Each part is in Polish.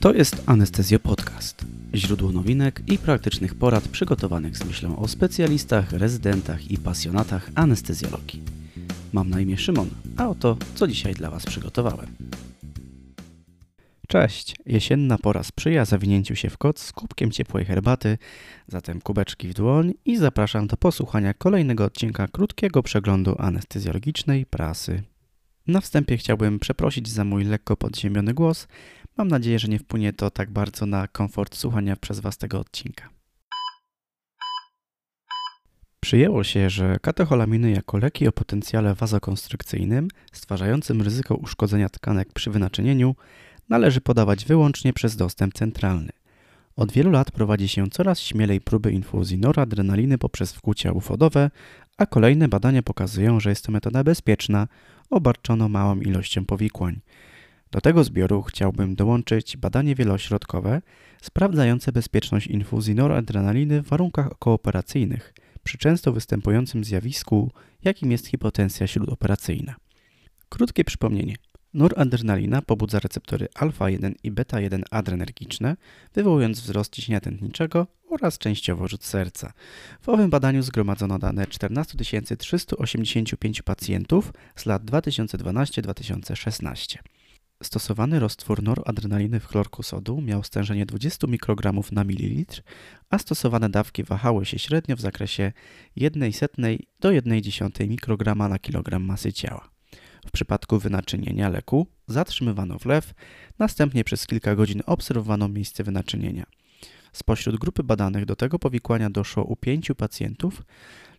To jest Anestezjo Podcast. Źródło nowinek i praktycznych porad przygotowanych z myślą o specjalistach, rezydentach i pasjonatach anestezjologii. Mam na imię Szymon, a oto co dzisiaj dla Was przygotowałem. Cześć! Jesienna pora sprzyja zawinięciu się w koc z kubkiem ciepłej herbaty, zatem kubeczki w dłoń i zapraszam do posłuchania kolejnego odcinka krótkiego przeglądu anestezjologicznej prasy. Na wstępie chciałbym przeprosić za mój lekko podziemiony głos. Mam nadzieję, że nie wpłynie to tak bardzo na komfort słuchania przez Was tego odcinka. Przyjęło się, że katecholaminy jako leki o potencjale wazokonstrukcyjnym, stwarzającym ryzyko uszkodzenia tkanek przy wynaczynieniu, należy podawać wyłącznie przez dostęp centralny. Od wielu lat prowadzi się coraz śmielej próby infuzji noradrenaliny poprzez wkłucia ufodowe, a kolejne badania pokazują, że jest to metoda bezpieczna, obarczona małą ilością powikłań. Do tego zbioru chciałbym dołączyć badanie wielośrodkowe sprawdzające bezpieczność infuzji noradrenaliny w warunkach okooperacyjnych przy często występującym zjawisku, jakim jest hipotensja śródoperacyjna. Krótkie przypomnienie. Noradrenalina pobudza receptory alfa-1 i beta-1 adrenergiczne, wywołując wzrost ciśnienia tętniczego oraz częściowo rzut serca. W owym badaniu zgromadzono dane 14 385 pacjentów z lat 2012-2016. Stosowany roztwór noradrenaliny w chlorku sodu miał stężenie 20 mikrogramów na mililitr, a stosowane dawki wahały się średnio w zakresie 1,1 do 1,1 mikrograma na kilogram masy ciała. W przypadku wynaczynienia leku zatrzymywano wlew, następnie przez kilka godzin obserwowano miejsce wynaczynienia. Spośród grupy badanych do tego powikłania doszło u pięciu pacjentów,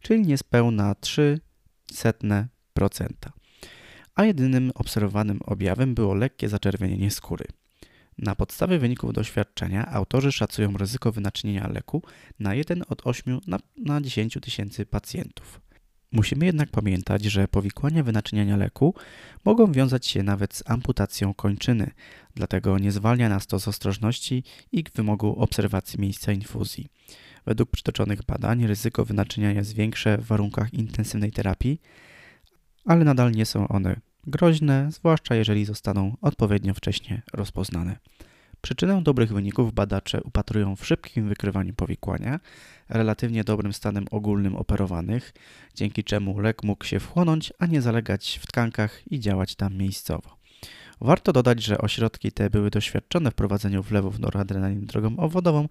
czyli niespełna 0,03%. A jedynym obserwowanym objawem było lekkie zaczerwienienie skóry. Na podstawie wyników doświadczenia autorzy szacują ryzyko wynaczynienia leku na 1 od 8 na, na 10 tysięcy pacjentów. Musimy jednak pamiętać, że powikłania wynaczyniania leku mogą wiązać się nawet z amputacją kończyny, dlatego nie zwalnia nas to z ostrożności i wymogu obserwacji miejsca infuzji. Według przytoczonych badań ryzyko wynaczyniania jest większe w warunkach intensywnej terapii, ale nadal nie są one groźne, zwłaszcza jeżeli zostaną odpowiednio wcześnie rozpoznane. Przyczynę dobrych wyników badacze upatrują w szybkim wykrywaniu powikłania, relatywnie dobrym stanem ogólnym operowanych, dzięki czemu lek mógł się wchłonąć, a nie zalegać w tkankach i działać tam miejscowo. Warto dodać, że ośrodki te były doświadczone w prowadzeniu wlewów noradrenaliny drogą obwodową,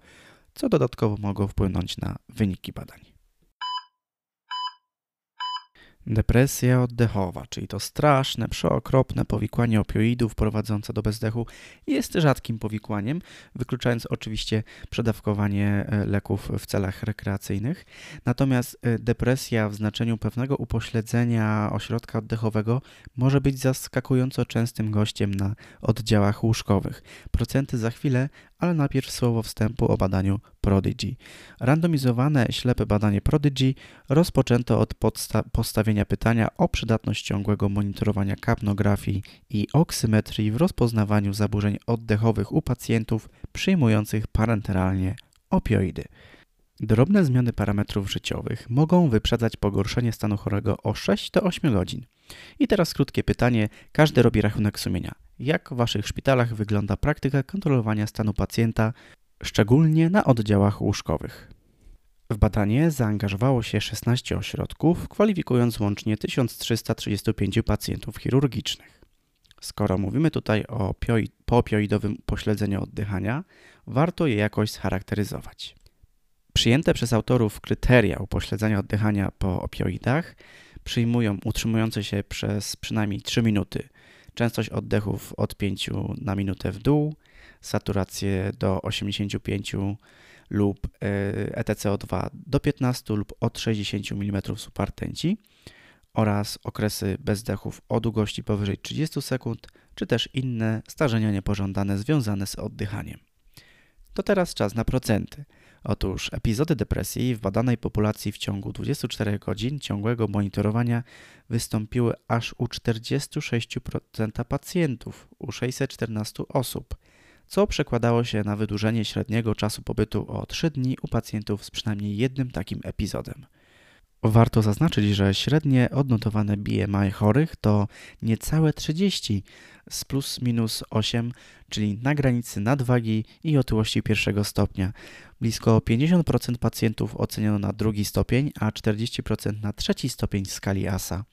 co dodatkowo mogło wpłynąć na wyniki badań. Depresja oddechowa, czyli to straszne, przeokropne powikłanie opioidów prowadzące do bezdechu, jest rzadkim powikłaniem, wykluczając oczywiście przedawkowanie e, leków w celach rekreacyjnych. Natomiast e, depresja w znaczeniu pewnego upośledzenia ośrodka oddechowego może być zaskakująco częstym gościem na oddziałach łóżkowych. Procenty za chwilę, ale najpierw słowo wstępu o badaniu Prodigy. Randomizowane ślepe badanie Prodigy rozpoczęto od postawienia pytania o przydatność ciągłego monitorowania kapnografii i oksymetrii w rozpoznawaniu zaburzeń oddechowych u pacjentów przyjmujących parenteralnie opioidy. Drobne zmiany parametrów życiowych mogą wyprzedzać pogorszenie stanu chorego o 6 do 8 godzin. I teraz krótkie pytanie, każdy robi rachunek sumienia. Jak w Waszych szpitalach wygląda praktyka kontrolowania stanu pacjenta, szczególnie na oddziałach łóżkowych? W badanie zaangażowało się 16 ośrodków, kwalifikując łącznie 1335 pacjentów chirurgicznych. Skoro mówimy tutaj o poopioidowym pośledzeniu oddychania, warto je jakoś scharakteryzować. Przyjęte przez autorów kryteria upośledzenia oddychania po opioidach przyjmują utrzymujące się przez przynajmniej 3 minuty częstość oddechów od 5 na minutę w dół, saturację do 85 lub ETCO2 do 15 lub od 60 mm subartenci oraz okresy bezdechów o długości powyżej 30 sekund, czy też inne starzenia niepożądane związane z oddychaniem. To teraz czas na procenty. Otóż epizody depresji w badanej populacji w ciągu 24 godzin ciągłego monitorowania wystąpiły aż u 46% pacjentów, u 614 osób, co przekładało się na wydłużenie średniego czasu pobytu o 3 dni u pacjentów z przynajmniej jednym takim epizodem. Warto zaznaczyć, że średnie odnotowane BMI chorych to niecałe 30 z plus minus 8, czyli na granicy nadwagi i otyłości pierwszego stopnia. Blisko 50% pacjentów oceniono na drugi stopień, a 40% na trzeci stopień skali ASA.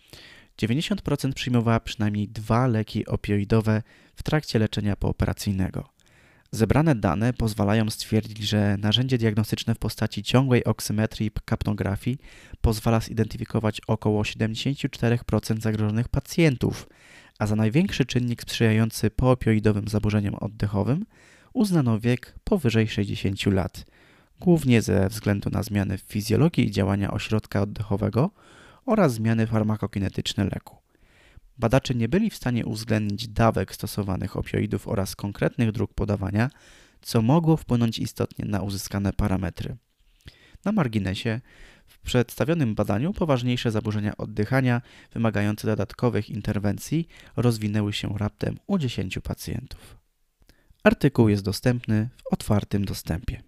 90% przyjmowała przynajmniej dwa leki opioidowe w trakcie leczenia pooperacyjnego. Zebrane dane pozwalają stwierdzić, że narzędzie diagnostyczne w postaci ciągłej oksymetrii i kapnografii pozwala zidentyfikować około 74% zagrożonych pacjentów, a za największy czynnik sprzyjający poopioidowym zaburzeniom oddechowym uznano wiek powyżej 60 lat, głównie ze względu na zmiany w fizjologii działania ośrodka oddechowego oraz zmiany farmakokinetyczne leku. Badacze nie byli w stanie uwzględnić dawek stosowanych opioidów oraz konkretnych dróg podawania, co mogło wpłynąć istotnie na uzyskane parametry. Na marginesie, w przedstawionym badaniu poważniejsze zaburzenia oddychania wymagające dodatkowych interwencji rozwinęły się raptem u 10 pacjentów. Artykuł jest dostępny w otwartym dostępie.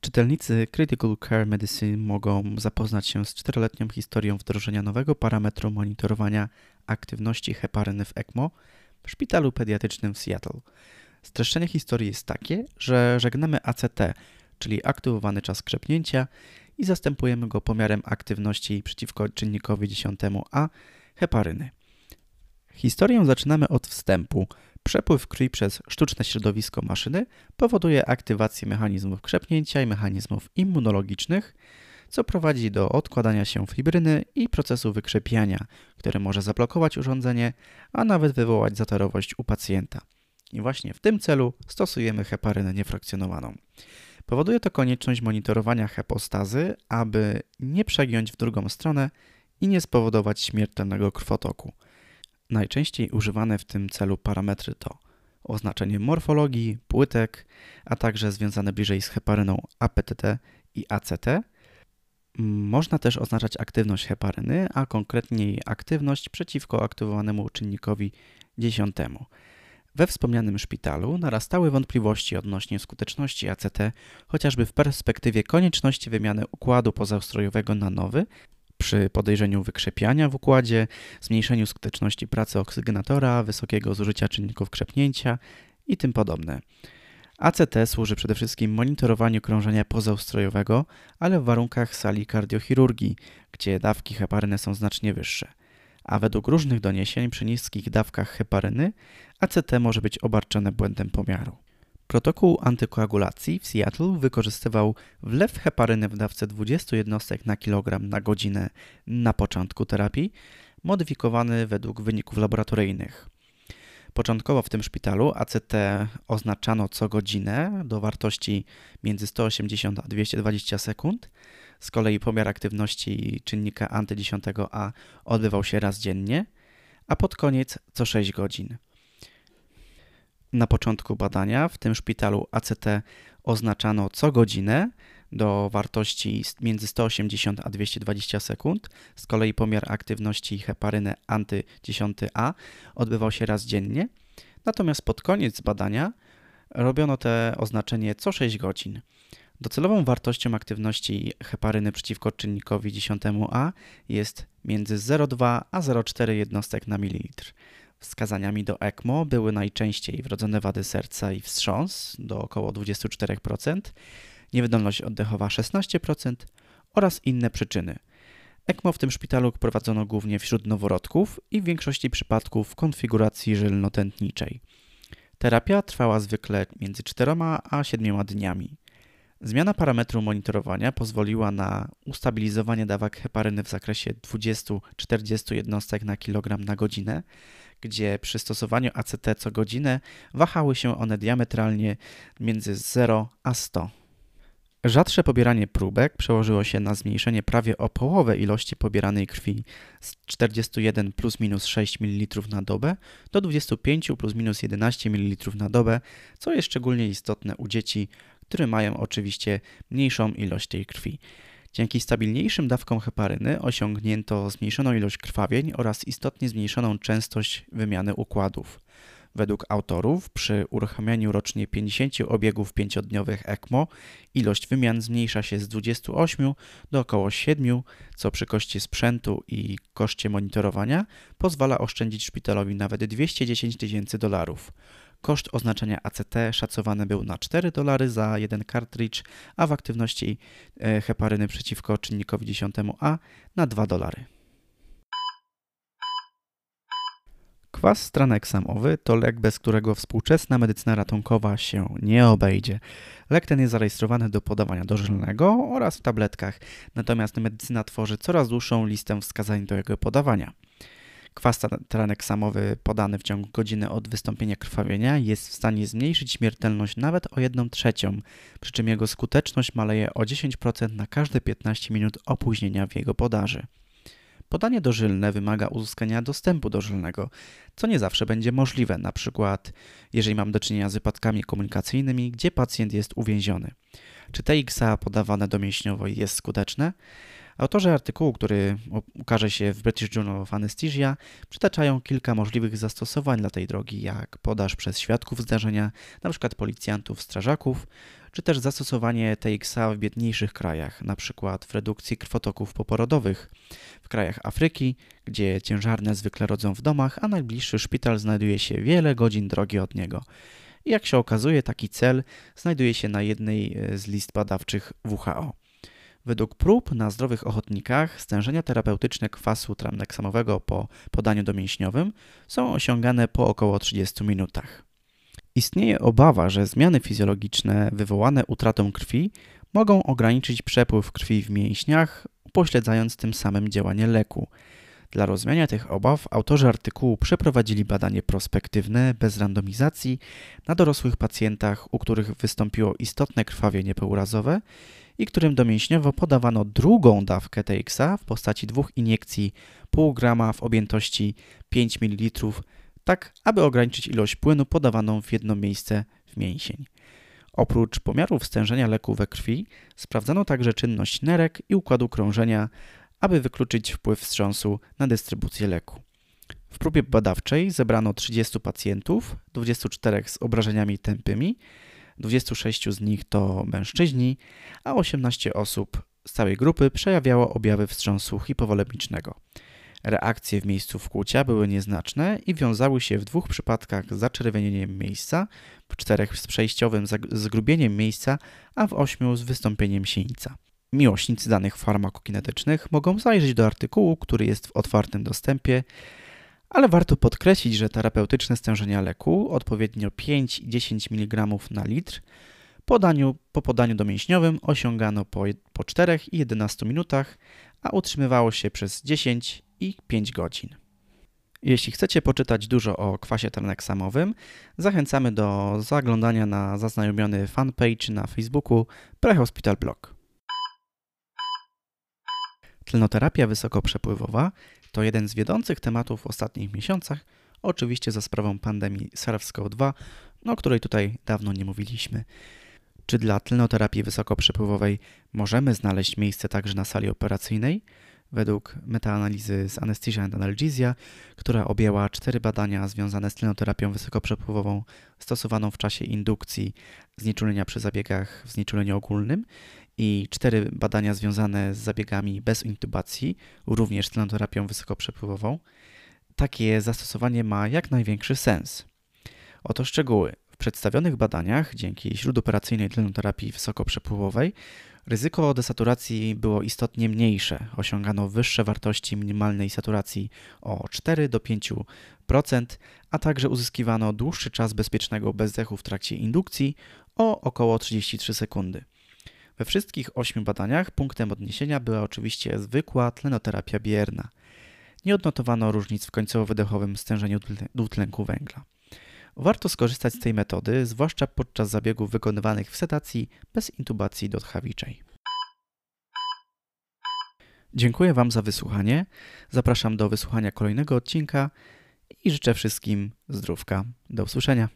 Czytelnicy Critical Care Medicine mogą zapoznać się z czteroletnią historią wdrożenia nowego parametru monitorowania aktywności heparyny w ECMO w szpitalu pediatrycznym w Seattle. Streszczenie historii jest takie, że żegnamy ACT, czyli aktywowany czas krzepnięcia i zastępujemy go pomiarem aktywności przeciwko czynnikowi 10a heparyny. Historię zaczynamy od wstępu – Przepływ krwi przez sztuczne środowisko maszyny powoduje aktywację mechanizmów krzepnięcia i mechanizmów immunologicznych, co prowadzi do odkładania się fibryny i procesu wykrzepiania, który może zablokować urządzenie, a nawet wywołać zatorowość u pacjenta. I właśnie w tym celu stosujemy heparynę niefrakcjonowaną. Powoduje to konieczność monitorowania hepostazy, aby nie przegiąć w drugą stronę i nie spowodować śmiertelnego krwotoku. Najczęściej używane w tym celu parametry to oznaczenie morfologii, płytek, a także związane bliżej z heparyną APTT i ACT. Można też oznaczać aktywność heparyny, a konkretniej aktywność przeciwko aktywowanemu czynnikowi 10. We wspomnianym szpitalu narastały wątpliwości odnośnie skuteczności ACT, chociażby w perspektywie konieczności wymiany układu pozaustrojowego na nowy, przy podejrzeniu wykrzepiania w układzie, zmniejszeniu skuteczności pracy oksygenatora, wysokiego zużycia czynników krzepnięcia i tym podobne. ACT służy przede wszystkim monitorowaniu krążenia pozaustrojowego, ale w warunkach sali kardiochirurgii, gdzie dawki heparyny są znacznie wyższe. A według różnych doniesień przy niskich dawkach heparyny ACT może być obarczone błędem pomiaru. Protokół antykoagulacji w Seattle wykorzystywał wlew heparyny w dawce 20 jednostek na kilogram na godzinę na początku terapii, modyfikowany według wyników laboratoryjnych. Początkowo w tym szpitalu ACT oznaczano co godzinę do wartości między 180 a 220 sekund. Z kolei pomiar aktywności czynnika anty-10A odbywał się raz dziennie, a pod koniec co 6 godzin. Na początku badania w tym szpitalu ACT oznaczano co godzinę do wartości między 180 a 220 sekund. Z kolei pomiar aktywności heparyny anty-10A odbywał się raz dziennie. Natomiast pod koniec badania robiono te oznaczenie co 6 godzin. Docelową wartością aktywności heparyny przeciwko czynnikowi 10A jest między 0,2 a 0,4 jednostek na mililitr. Wskazaniami do ECMO były najczęściej wrodzone wady serca i wstrząs do około 24%, niewydolność oddechowa 16% oraz inne przyczyny. ECMO w tym szpitalu prowadzono głównie wśród noworodków i w większości przypadków w konfiguracji żylnotętniczej. Terapia trwała zwykle między 4 a 7 dniami. Zmiana parametru monitorowania pozwoliła na ustabilizowanie dawek heparyny w zakresie 20-40 jednostek na kilogram na godzinę, gdzie przy stosowaniu ACT co godzinę wahały się one diametralnie między 0 a 100. Rzadsze pobieranie próbek przełożyło się na zmniejszenie prawie o połowę ilości pobieranej krwi z 41 plus minus 6 ml na dobę do 25 plus minus 11 ml na dobę, co jest szczególnie istotne u dzieci, które mają oczywiście mniejszą ilość tej krwi. Dzięki stabilniejszym dawkom heparyny osiągnięto zmniejszoną ilość krwawień oraz istotnie zmniejszoną częstość wymiany układów. Według autorów, przy uruchamianiu rocznie 50 obiegów pięciodniowych ECMO ilość wymian zmniejsza się z 28 do około 7, co przy koszcie sprzętu i koszcie monitorowania pozwala oszczędzić szpitalowi nawet 210 tysięcy dolarów. Koszt oznaczenia ACT szacowany był na 4 dolary za jeden kartridż, a w aktywności e, heparyny przeciwko czynnikowi 10A na 2 dolary. Kwas straneksamowy to lek, bez którego współczesna medycyna ratunkowa się nie obejdzie. Lek ten jest zarejestrowany do podawania dożylnego oraz w tabletkach, natomiast medycyna tworzy coraz dłuższą listę wskazań do jego podawania. Kwas traneksamowy podany w ciągu godziny od wystąpienia krwawienia jest w stanie zmniejszyć śmiertelność nawet o 1 trzecią, przy czym jego skuteczność maleje o 10% na każde 15 minut opóźnienia w jego podaży. Podanie dożylne wymaga uzyskania dostępu dożylnego, co nie zawsze będzie możliwe, przykład jeżeli mam do czynienia z wypadkami komunikacyjnymi, gdzie pacjent jest uwięziony. Czy TXA podawane domięśniowo jest skuteczne? Autorzy artykułu, który ukaże się w British Journal of Anesthesia, przytaczają kilka możliwych zastosowań dla tej drogi, jak podaż przez świadków zdarzenia, np. policjantów, strażaków, czy też zastosowanie TXA w biedniejszych krajach, np. w redukcji krwotoków poporodowych, w krajach Afryki, gdzie ciężarne zwykle rodzą w domach, a najbliższy szpital znajduje się wiele godzin drogi od niego. I jak się okazuje, taki cel znajduje się na jednej z list badawczych WHO. Według prób na zdrowych ochotnikach stężenia terapeutyczne kwasu traneksamowego po podaniu domięśniowym są osiągane po około 30 minutach. Istnieje obawa, że zmiany fizjologiczne wywołane utratą krwi mogą ograniczyć przepływ krwi w mięśniach, upośledzając tym samym działanie leku. Dla rozwiania tych obaw autorzy artykułu przeprowadzili badanie prospektywne bez randomizacji na dorosłych pacjentach, u których wystąpiło istotne krwawienie pourazowe i którym domięśniowo podawano drugą dawkę TXA w postaci dwóch iniekcji pół grama w objętości 5 ml, tak aby ograniczyć ilość płynu podawaną w jedno miejsce w mięsień. Oprócz pomiarów stężenia leku we krwi, sprawdzano także czynność nerek i układu krążenia, aby wykluczyć wpływ wstrząsu na dystrybucję leku. W próbie badawczej zebrano 30 pacjentów, 24 z obrażeniami tępymi, 26 z nich to mężczyźni, a 18 osób z całej grupy przejawiało objawy wstrząsu hipowolemicznego. Reakcje w miejscu wkłucia były nieznaczne i wiązały się w dwóch przypadkach z zaczerwienieniem miejsca, w czterech z przejściowym zgrubieniem miejsca, a w ośmiu z wystąpieniem sieńca. Miłośnicy danych farmakokinetycznych mogą zajrzeć do artykułu, który jest w otwartym dostępie, ale warto podkreślić, że terapeutyczne stężenia leku, odpowiednio 5 i 10 mg na litr, podaniu, po podaniu domięśniowym osiągano po, po 4 i 11 minutach, a utrzymywało się przez 10 i 5 godzin. Jeśli chcecie poczytać dużo o kwasie traneksamowym, zachęcamy do zaglądania na zaznajomiony fanpage na Facebooku Prehospital Blog. Tlenoterapia wysokoprzepływowa to jeden z wiodących tematów w ostatnich miesiącach, oczywiście za sprawą pandemii SARS-CoV-2, no, o której tutaj dawno nie mówiliśmy. Czy dla tlenoterapii wysokoprzepływowej możemy znaleźć miejsce także na sali operacyjnej? Według metaanalizy z Anesthesia and Analgesia, która objęła cztery badania związane z tlenoterapią wysokoprzepływową stosowaną w czasie indukcji znieczulenia przy zabiegach w znieczuleniu ogólnym i cztery badania związane z zabiegami bez intubacji, również z tlenoterapią wysokoprzepływową, takie zastosowanie ma jak największy sens. Oto szczegóły. W przedstawionych badaniach, dzięki śródoperacyjnej tlenoterapii wysokoprzepływowej, ryzyko desaturacji było istotnie mniejsze. Osiągano wyższe wartości minimalnej saturacji o 4 do 5%, a także uzyskiwano dłuższy czas bezpiecznego bezdechu w trakcie indukcji o około 33 sekundy. We wszystkich ośmiu badaniach punktem odniesienia była oczywiście zwykła tlenoterapia bierna. Nie odnotowano różnic w końcowo-wydechowym stężeniu dwutlenku węgla. Warto skorzystać z tej metody, zwłaszcza podczas zabiegów wykonywanych w sedacji bez intubacji dotchawiczej. Dziękuję Wam za wysłuchanie. Zapraszam do wysłuchania kolejnego odcinka i życzę wszystkim zdrówka. Do usłyszenia.